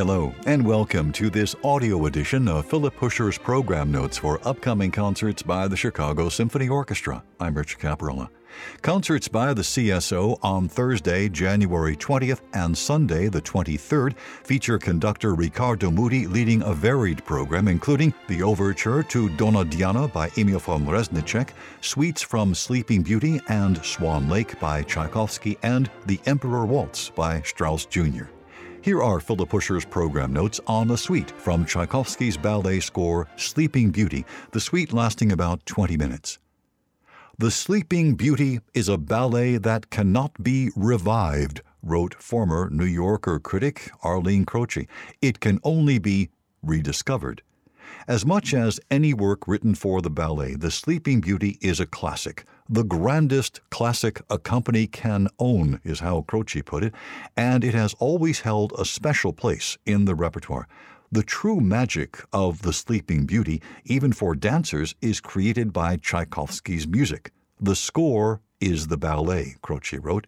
Hello, and welcome to this audio edition of Philip Huscher's program notes for upcoming concerts by the Chicago Symphony Orchestra. I'm Richard Caparella. Concerts by the CSO on Thursday, January 20th and Sunday, the 23rd, feature conductor Riccardo Muti leading a varied program including the overture to Donna Diana by Emil von Reznicek, suites from Sleeping Beauty and Swan Lake by Tchaikovsky, and The Emperor Waltz by Strauss Jr. Here are Philip Huscher's program notes on a suite from Tchaikovsky's ballet score Sleeping Beauty, the suite lasting about 20 minutes. The Sleeping Beauty is a ballet that cannot be revived, wrote former New Yorker critic Arlene Croce. It can only be rediscovered. As much as any work written for the ballet, The Sleeping Beauty is a classic. The grandest classic a company can own, is how Croce put it, and it has always held a special place in the repertoire. The true magic of The Sleeping Beauty, even for dancers, is created by Tchaikovsky's music. The score is the ballet, Croce wrote.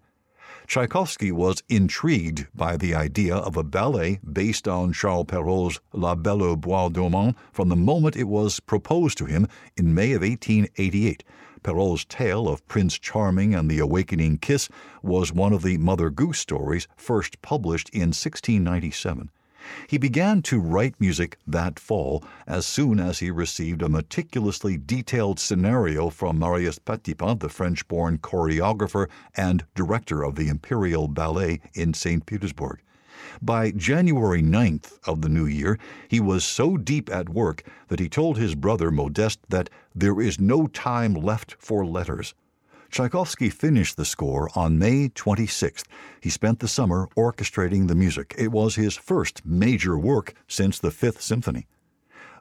Tchaikovsky was intrigued by the idea of a ballet based on Charles Perrault's La Belle au Bois Dormant from the moment it was proposed to him in May of 1888. Perrault's tale of Prince Charming and the Awakening Kiss was one of the Mother Goose stories first published in 1697. He began to write music that fall as soon as he received a meticulously detailed scenario from Marius Petipa, the French born choreographer and director of the Imperial Ballet in St. Petersburg. By January 9th of the new year, he was so deep at work that he told his brother Modeste that there is no time left for letters. Tchaikovsky finished the score on May 26th. He spent the summer orchestrating the music. It was his first major work since the Fifth Symphony.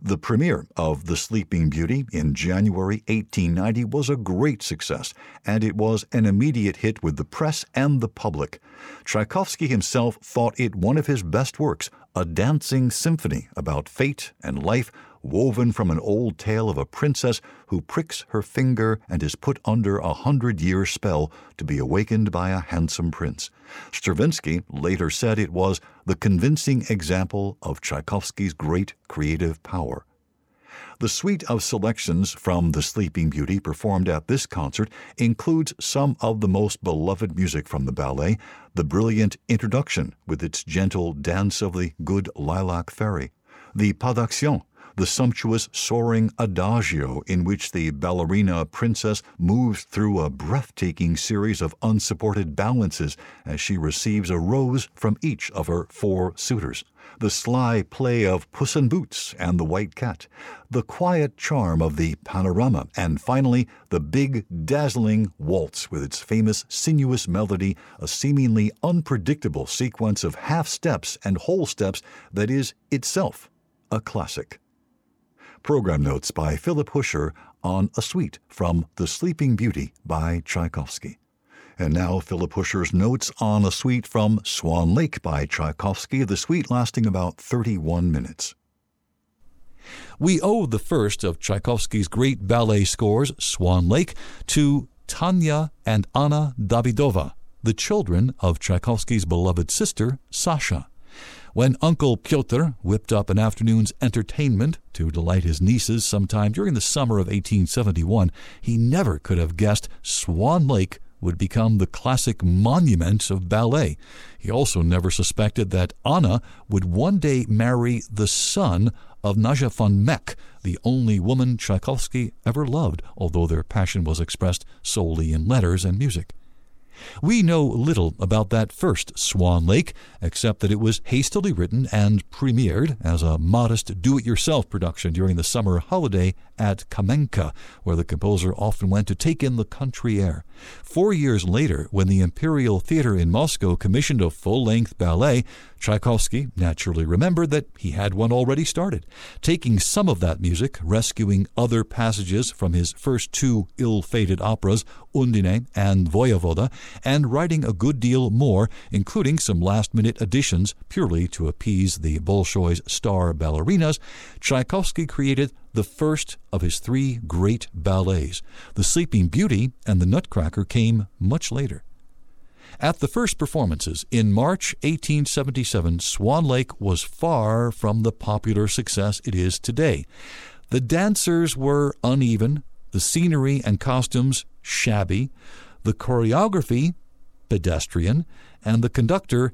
The premiere of The Sleeping Beauty in January 1890 was a great success, and it was an immediate hit with the press and the public. Tchaikovsky himself thought it one of his best works, a dancing symphony about fate and life woven from an old tale of a princess who pricks her finger and is put under a hundred year spell to be awakened by a handsome prince. Stravinsky later said it was the convincing example of Tchaikovsky's great creative power. The suite of selections from The Sleeping Beauty performed at this concert includes some of the most beloved music from the ballet, the brilliant introduction with its gentle dance of the good lilac fairy, the pas d'action the sumptuous soaring adagio in which the ballerina princess moves through a breathtaking series of unsupported balances as she receives a rose from each of her four suitors, the sly play of Puss in Boots and the White Cat, the quiet charm of the panorama, and finally the big, dazzling waltz with its famous sinuous melody, a seemingly unpredictable sequence of half steps and whole steps that is itself a classic. Program notes by Philip Huscher on a suite from The Sleeping Beauty by Tchaikovsky. And now Philip Huscher's notes on a suite from Swan Lake by Tchaikovsky, the suite lasting about 31 minutes. We owe the first of Tchaikovsky's great ballet scores, Swan Lake, to Tanya and Anna Davidova, the children of Tchaikovsky's beloved sister, Sasha. When Uncle Pyotr whipped up an afternoon's entertainment to delight his nieces sometime during the summer of 1871, he never could have guessed Swan Lake would become the classic monument of ballet. He also never suspected that Anna would one day marry the son of Naja von Meck, the only woman Tchaikovsky ever loved, although their passion was expressed solely in letters and music. We know little about that first Swan Lake, except that it was hastily written and premiered as a modest do it yourself production during the summer holiday at Kamenka, where the composer often went to take in the country air. Four years later, when the Imperial Theater in Moscow commissioned a full length ballet, Tchaikovsky naturally remembered that he had one already started. Taking some of that music, rescuing other passages from his first two ill fated operas, Undine and Voyevoda, and writing a good deal more, including some last minute additions purely to appease the Bolshoi's star ballerinas, Tchaikovsky created the first of his three great ballets. The Sleeping Beauty and The Nutcracker came much later. At the first performances in March 1877, Swan Lake was far from the popular success it is today. The dancers were uneven, the scenery and costumes shabby, the choreography pedestrian, and the conductor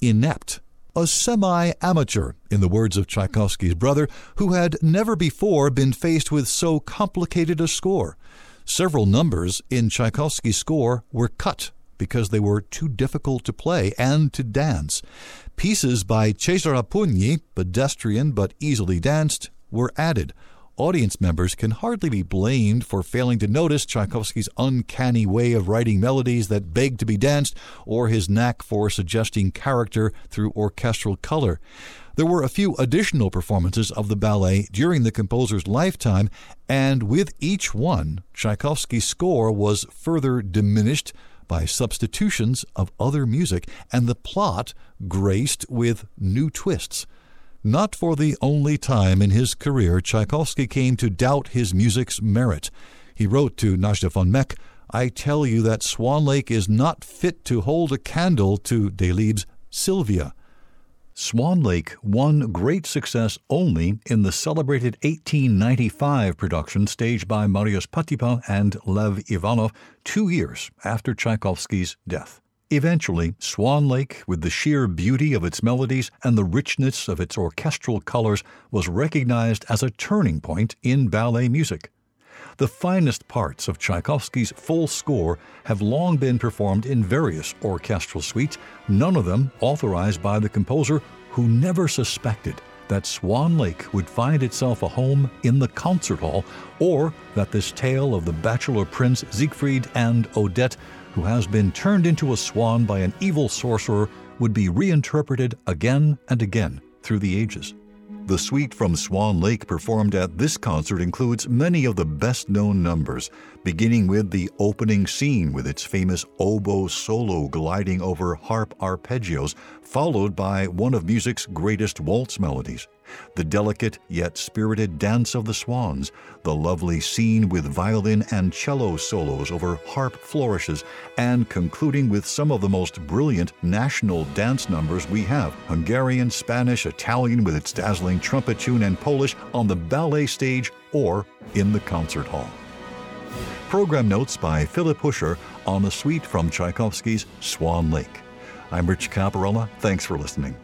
inept. A semi amateur, in the words of Tchaikovsky's brother, who had never before been faced with so complicated a score. Several numbers in Tchaikovsky's score were cut because they were too difficult to play and to dance. Pieces by Cesare Pugni, pedestrian but easily danced, were added. Audience members can hardly be blamed for failing to notice Tchaikovsky's uncanny way of writing melodies that beg to be danced or his knack for suggesting character through orchestral color. There were a few additional performances of the ballet during the composer's lifetime, and with each one, Tchaikovsky's score was further diminished by substitutions of other music, and the plot graced with new twists. Not for the only time in his career, Tchaikovsky came to doubt his music's merit. He wrote to Najda von Meck, I tell you that Swan Lake is not fit to hold a candle to Delibes' Sylvia. Swan Lake won great success only in the celebrated 1895 production staged by Marius Petipa and Lev Ivanov two years after Tchaikovsky's death. Eventually, Swan Lake, with the sheer beauty of its melodies and the richness of its orchestral colors, was recognized as a turning point in ballet music. The finest parts of Tchaikovsky's full score have long been performed in various orchestral suites, none of them authorized by the composer, who never suspected that Swan Lake would find itself a home in the concert hall, or that this tale of the bachelor prince Siegfried and Odette, who has been turned into a swan by an evil sorcerer, would be reinterpreted again and again through the ages. The suite from Swan Lake performed at this concert includes many of the best known numbers, beginning with the opening scene with its famous oboe solo gliding over harp arpeggios, followed by one of music's greatest waltz melodies the delicate yet spirited dance of the swans, the lovely scene with violin and cello solos over harp flourishes, and concluding with some of the most brilliant national dance numbers we have Hungarian, Spanish, Italian with its dazzling trumpet tune, and Polish on the ballet stage or in the concert hall. Program notes by Philip Huscher on the suite from Tchaikovsky's Swan Lake. I'm Rich Caparella. Thanks for listening.